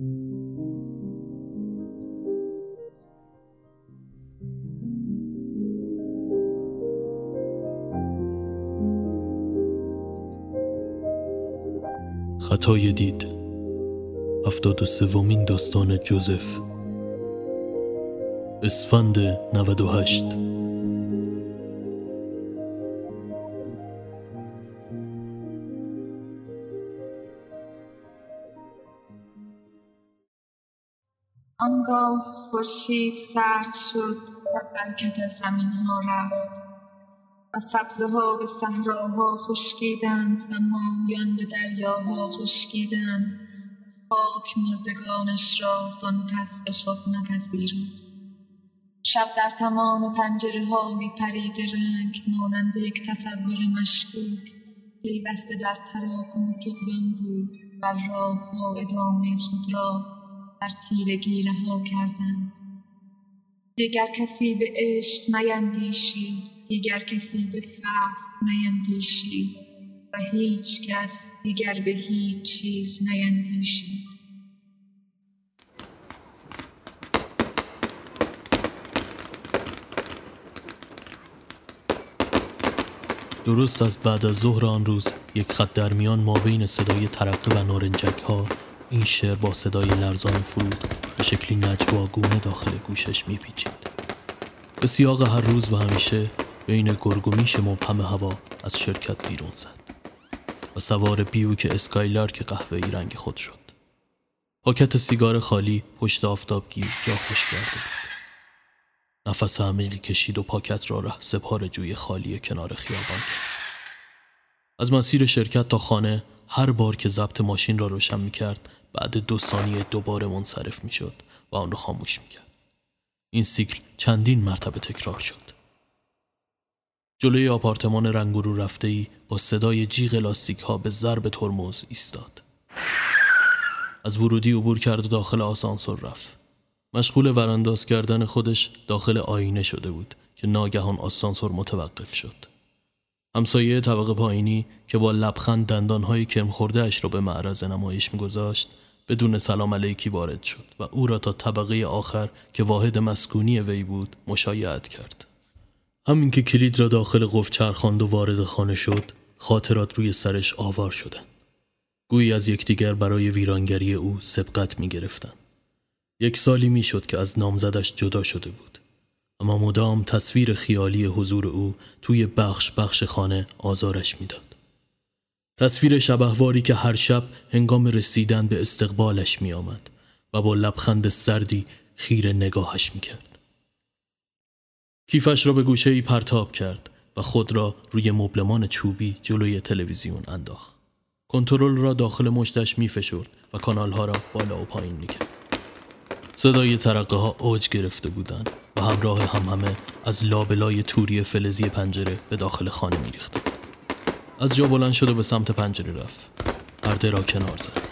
خطای دید. هفتاد و سومین داستان جوزف. اسفند 98 آنگاه خورشید سرد شد و برکت از زمین ها رفت و سبزه ها به صحراها خشکیدند و ماهیان به دریاها خشکیدند خاک مردگانش را زان پس به خود نپذیرد شب در تمام پنجره های پرید رنگ مانند یک تصور مشکوک پیوسته در تراکم تقیان بود و راه ها ادامه خود را در تیرگی رها کردند. دیگر کسی به عشق نیندیشید دیگر کسی به فقر نیندیشید و هیچ کس دیگر به هیچ چیز نیندیشید درست از بعد از ظهر آن روز یک خط در میان ما بین صدای ترقه و نارنجک ها این شعر با صدای لرزان فرود به شکلی نجواگونه داخل گوشش میپیچید. به سیاق هر روز و همیشه بین گرگومیش مبهم هوا از شرکت بیرون زد و سوار بیوک اسکایلارک قهوه‌ای رنگ خود شد. پاکت سیگار خالی پشت آفتابگیر جا خوش کرده بود. نفس عمیقی کشید و پاکت را ره سپار جوی خالی کنار خیابان کرد. از مسیر شرکت تا خانه هر بار که ضبط ماشین را روشن می کرد بعد دو ثانیه دوباره منصرف می شد و آن را خاموش می کرد. این سیکل چندین مرتبه تکرار شد. جلوی آپارتمان رنگورو رفته ای با صدای جیغ لاستیک ها به ضرب ترمز ایستاد. از ورودی عبور کرد و داخل آسانسور رفت. مشغول ورانداز کردن خودش داخل آینه شده بود که ناگهان آسانسور متوقف شد. همسایه طبقه پایینی که با لبخند دندانهای کرم خورده اش را به معرض نمایش میگذاشت بدون سلام علیکی وارد شد و او را تا طبقه آخر که واحد مسکونی وی بود مشایعت کرد. همین که کلید را داخل قفل چرخاند و وارد خانه شد خاطرات روی سرش آوار شدند. گویی از یکدیگر برای ویرانگری او سبقت می گرفتن. یک سالی می شد که از نامزدش جدا شده بود. اما مدام تصویر خیالی حضور او توی بخش بخش خانه آزارش می‌داد. تصویر شبهواری که هر شب هنگام رسیدن به استقبالش می آمد و با لبخند سردی خیر نگاهش می کرد. کیفش را به گوشه ای پرتاب کرد و خود را روی مبلمان چوبی جلوی تلویزیون انداخت. کنترل را داخل مشتش می فشرد و کانالها را بالا و پایین می کرد. صدای ترقه ها اوج گرفته بودند و همراه هم همه از لابلای توری فلزی پنجره به داخل خانه می ریخت. از جا بلند شد و به سمت پنجره رفت. پرده را کنار زد.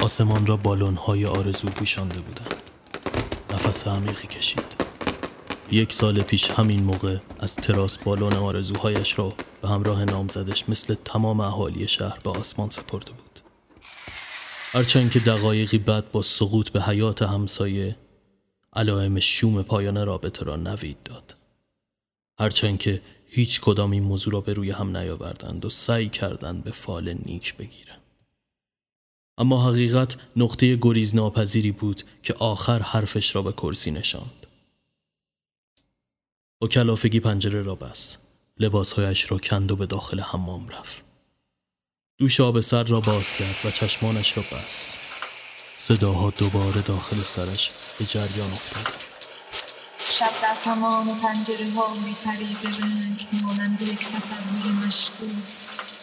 آسمان را بالون های آرزو پوشانده بودند. نفس عمیقی کشید. یک سال پیش همین موقع از تراس بالون آرزوهایش را به همراه نامزدش مثل تمام اهالی شهر به آسمان سپرده بود. هرچند که دقایقی بعد با سقوط به حیات همسایه علائم شوم پایان رابطه را نوید داد. هرچند که هیچ کدام این موضوع را به روی هم نیاوردند و سعی کردند به فال نیک بگیرند. اما حقیقت نقطه گریز ناپذیری بود که آخر حرفش را به کرسی نشاند. با کلافگی پنجره را بست. لباسهایش را کند و به داخل حمام رفت. دوش آب سر را باز کرد و چشمانش را بست. صداها دوباره داخل سرش به جریان افتاد. شب در تمام پنجره ها می پرید رنگ مانند یک تصور مشغول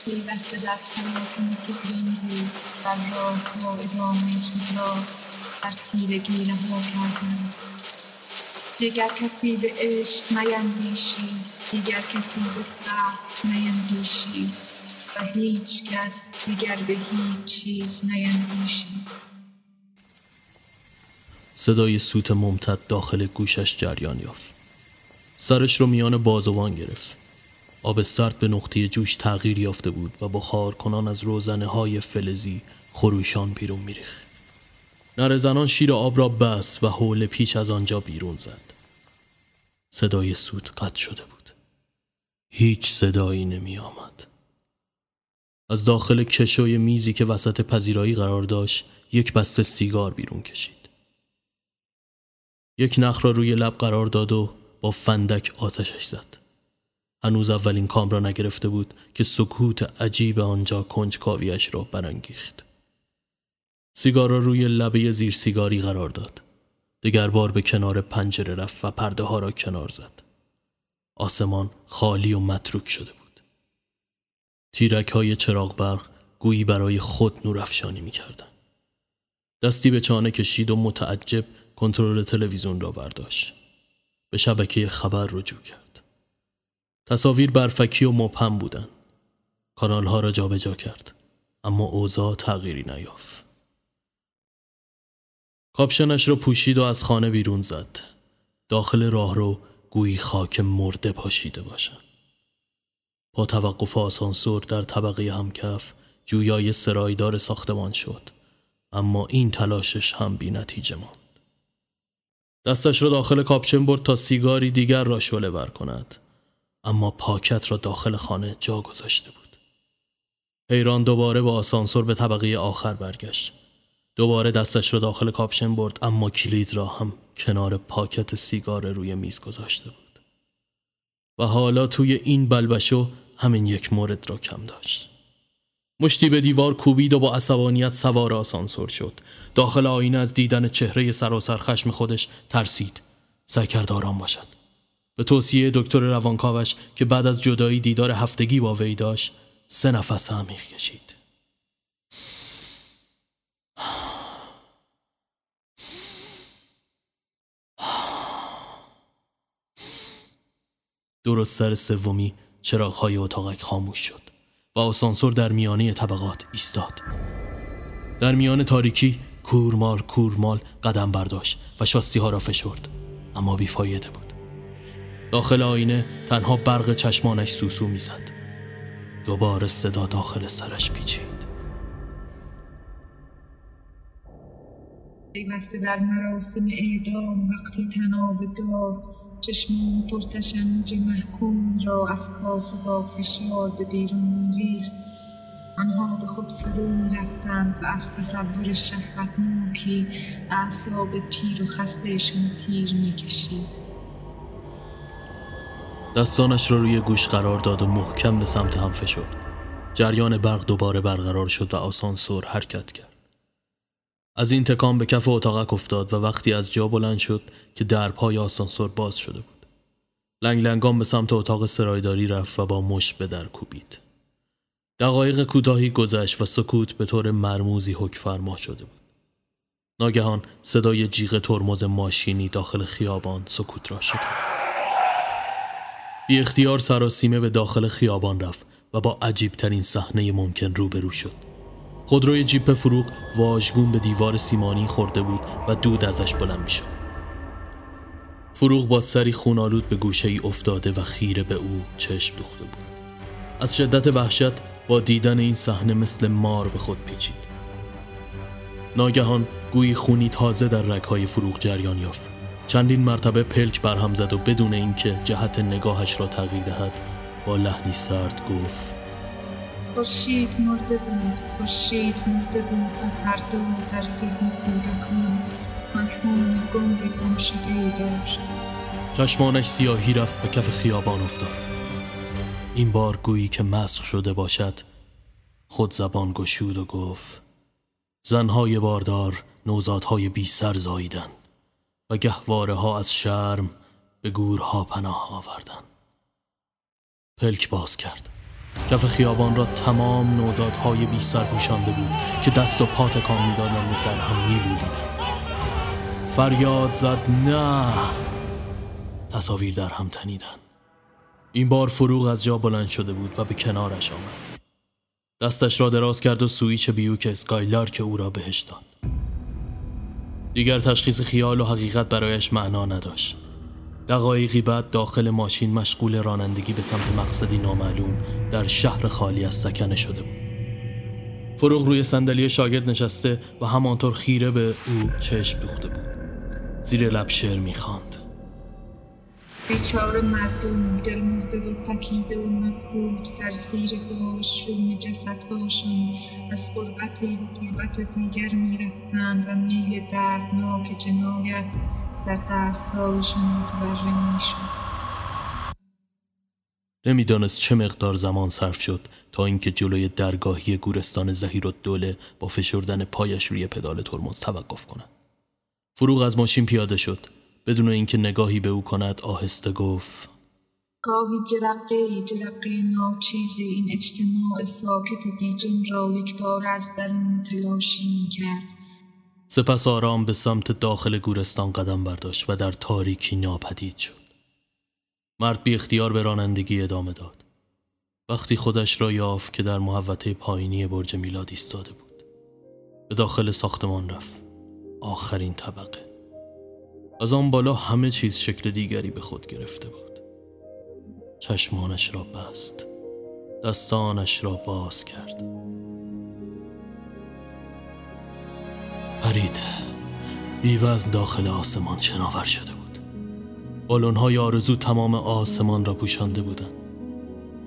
پیوسته در تقیان بود و راه ها ادامه را در تیرگی رها کردند دیگر کسی به عشق نیندیشید دیگر کسی به فقر نیندیشید و هیچ کس دیگر به هیچ چیز نیندیشید صدای سوت ممتد داخل گوشش جریان یافت. سرش رو میان بازوان گرفت. آب سرد به نقطه جوش تغییر یافته بود و بخار کنان از روزنه های فلزی خروشان بیرون میریخت. نره زنان شیر آب را بست و حول پیچ از آنجا بیرون زد صدای سود قطع شده بود هیچ صدایی نمی آمد از داخل کشوی میزی که وسط پذیرایی قرار داشت یک بسته سیگار بیرون کشید یک نخ را روی لب قرار داد و با فندک آتشش زد هنوز اولین کام را نگرفته بود که سکوت عجیب آنجا کنج کاویش را برانگیخت. سیگار را روی لبه زیر سیگاری قرار داد. دگر بار به کنار پنجره رفت و پرده ها را کنار زد. آسمان خالی و متروک شده بود. تیرک های چراغ برق گویی برای خود نورافشانی می کردن. دستی به چانه کشید و متعجب کنترل تلویزیون را برداشت. به شبکه خبر رجوع کرد. تصاویر برفکی و مبهم بودن. کانال ها را جابجا کرد. اما اوضاع تغییری نیافت. کاپشنش را پوشید و از خانه بیرون زد. داخل راه رو گویی خاک مرده پاشیده باشد. با توقف آسانسور در طبقه همکف جویای سرایدار ساختمان شد. اما این تلاشش هم بی نتیجه ماند. دستش را داخل کاپشن برد تا سیگاری دیگر را شعله‌ور کند. اما پاکت را داخل خانه جا گذاشته بود. حیران دوباره با آسانسور به طبقه آخر برگشت. دوباره دستش را داخل کاپشن برد اما کلید را هم کنار پاکت سیگار روی میز گذاشته بود. و حالا توی این بلبشو همین یک مورد را کم داشت. مشتی به دیوار کوبید و با عصبانیت سوار آسانسور شد. داخل آینه از دیدن چهره سراسر خشم خودش ترسید. سعی کرد آرام باشد. به توصیه دکتر روانکاوش که بعد از جدایی دیدار هفتگی با وی داشت سه نفس عمیق کشید. درست سر سومی چراغهای اتاقک خاموش شد و آسانسور در میانه طبقات ایستاد. در میان تاریکی کورمال کورمال قدم برداشت و شاستی ها را فشرد اما بیفایده بود. داخل آینه تنها برق چشمانش سوسو می‌زد. دوباره صدا داخل سرش پیچید. پیوسته در مراسم اعدام وقتی تناب دار چشمان پرتشنج محکوم را از کاسه با فشار به بیرون میریخت. آنها به خود فرو می‌رفتند و از تصور شهوتناکی اعصاب پیر و خستهشان تیر می‌کشید. دستانش را روی گوش قرار داد و محکم به سمت هم فشرد. جریان برق دوباره برقرار شد و آسانسور حرکت کرد. از این تکان به کف اتاقک افتاد و وقتی از جا بلند شد که درپای آسانسور باز شده بود. لنگ لنگان به سمت اتاق سرایداری رفت و با مش به در کوبید. دقایق کوتاهی گذشت و سکوت به طور مرموزی حک فرما شده بود. ناگهان صدای جیغ ترمز ماشینی داخل خیابان سکوت را شکست. بی اختیار سراسیمه به داخل خیابان رفت و با عجیب ترین صحنه ممکن روبرو شد. خودروی جیپ فروغ واژگون به دیوار سیمانی خورده بود و دود ازش بلند می‌شد. فروغ با سری خونالود به گوشه ای افتاده و خیره به او چشم دوخته بود. از شدت وحشت با دیدن این صحنه مثل مار به خود پیچید. ناگهان گویی خونی تازه در رگهای فروغ جریان یافت. چندین مرتبه پلک برهم زد و بدون اینکه جهت نگاهش را تغییر دهد با لحنی سرد گفت خورشید مرده بود خورشید مرده بود و هر دو در ذهن کودکان مفهوم گنگ گم شده ای داشت. چشمانش سیاهی رفت و کف خیابان افتاد. این بار گویی که مسخ شده باشد خود زبان گشود و گفت زنهای باردار نوزادهای بی سر زاییدن و گهواره ها از شرم به گورها پناه آوردن پلک باز کرد. کف خیابان را تمام نوزادهای بی سر پوشانده بود که دست و پا تکان می‌دادند و در هم میلولیدند. فریاد زد نه. تصاویر در هم تنیدن این بار فروغ از جا بلند شده بود و به کنارش آمد. دستش را دراز کرد و سویچ بیوک اسکایلار که او را بهش داد. دیگر تشخیص خیال و حقیقت برایش معنا نداشت. دقایقی بعد داخل ماشین مشغول رانندگی به سمت مقصدی نامعلوم در شهر خالی از سکنه شده بود. فروغ روی صندلی شاگرد نشسته و همانطور خیره به او چشم دوخته بود. زیر لب شعر می‌خواند. بیچاره مردم دل مرده و تکیده و مبهود در زیر باش شوم جسدهاشون از غربتی و قربت دیگر می‌رفتند و میل دردناک جنایت در دستهایشون متورم می‌شد نمی‌دانست چه مقدار زمان صرف شد تا اینکه جلوی درگاهی گورستان زهیر و دوله با فشردن پایش روی پدال ترمز توقف کند. فروغ از ماشین پیاده شد. بدون اینکه نگاهی به او کند آهسته گفت گاهی جرقه جرقه ناچیزی این اجتماع ساکت بیجون را یک بار از درون تلاشی می کرد. سپس آرام به سمت داخل گورستان قدم برداشت و در تاریکی ناپدید شد. مرد بی اختیار به رانندگی ادامه داد. وقتی خودش را یافت که در محوطه پایینی برج میلاد ایستاده بود. به داخل ساختمان رفت. آخرین طبقه. از آن بالا همه چیز شکل دیگری به خود گرفته بود. چشمانش را بست. دستانش را باز کرد. پرید. بیوه از داخل آسمان شناور شده بود. بالونهای آرزو تمام آسمان را پوشانده بودند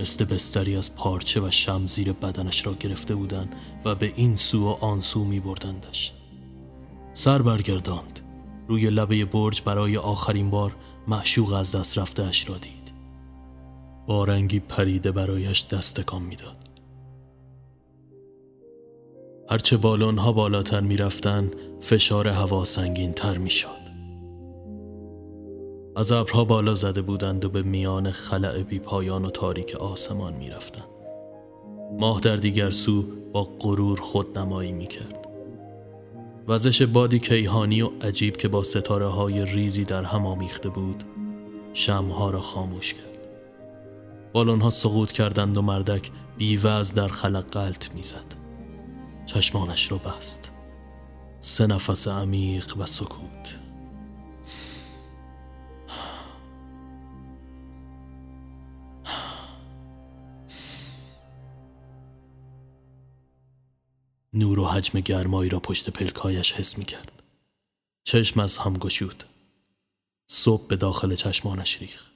مثل بستری از پارچه و شم زیر بدنش را گرفته بودند و به این سو و آن سو می بردندش. سر برگرداند روی لبه برج برای آخرین بار معشوق از دست رفته اش را دید با رنگی پریده برایش دستکان می‌داد. هرچه بالون ها بالاتر می رفتن فشار هوا سنگین تر می شد. از ابرها بالا زده بودند و به میان خلع بی پایان و تاریک آسمان می رفتند. ماه در دیگر سو با غرور خود نمایی می کرد. وزش بادی کیهانی و عجیب که با ستاره های ریزی در هم آمیخته بود شمها را خاموش کرد. بالون ها سقوط کردند و مردک بیوز در خلق قلط می‌زد. چشمانش را بست. سه نفس عمیق و سکوت. نور و حجم گرمایی را پشت پلکایش حس می کرد. چشم از هم گشود. صبح به داخل چشمانش ریخ.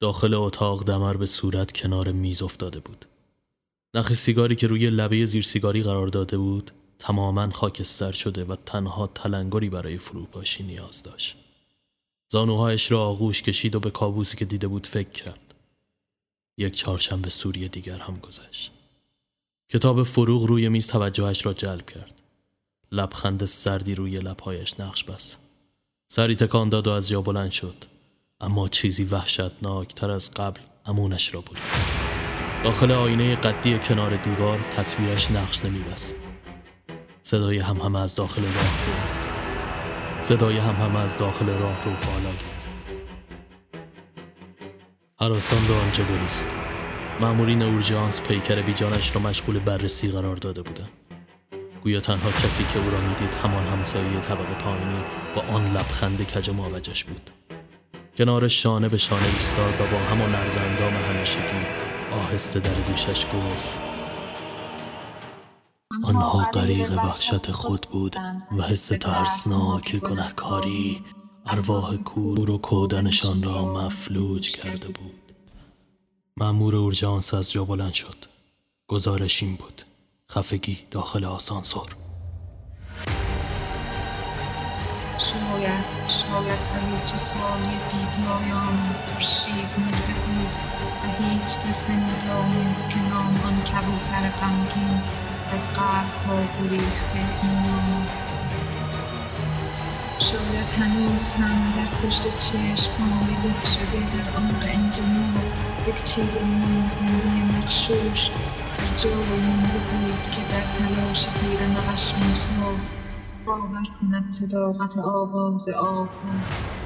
داخل اتاق دمر به صورت کنار میز افتاده بود. نخ سیگاری که روی لبه زیر سیگاری قرار داده بود تماما خاکستر شده و تنها تلنگری برای فروپاشی نیاز داشت. زانوهایش را آغوش کشید و به کابوسی که دیده بود فکر کرد. یک چهارشنبه سوری دیگر هم گذشت. کتاب فروغ روی میز توجهش را جلب کرد. لبخند سردی روی لبهایش نقش بست. سری تکان داد و از جا بلند شد. اما چیزی وحشتناک تر از قبل امونش را بود. داخل آینه قدی کنار دیوار تصویرش نقش نمیبست. صدای هم همه از داخل راه رو صدای هم همه از داخل راه رو بالا گرفت. حراسان را آنجا گریخت. اورژانس پیکر بیجانش را مشغول بررسی قرار داده بودند گویا تنها کسی که او را می‌دید همان همسایه طبقه پایینی با آن لبخند کج ماوجش بود کنار شانه به شانه ایستاد و با همان عرض اندام همیشگی آهسته در گوشش گفت آنها غریق وحشت خود بودند و حس ترسناک گنهکاری ارواح کور و کودنشان را مفلوج کرده بود. مأمور اورژانس از جا بلند شد. گزارش این بود. خفگی داخل آسانسور. شاید شاید ولی چه سالی بی پایان خورشید مرده بود و هیچ کس نمی‌دانید که نام آن کبوتر غمگین از قلبها گریخته میماند شاید هنوز هم در پشت چشمهای له شده در عمق انجماد یک چیز نیم زنده مخشوش در جایی مونده بود که در تلاش پیر نقش می‌خواست. باور کند صداقت آواز آبها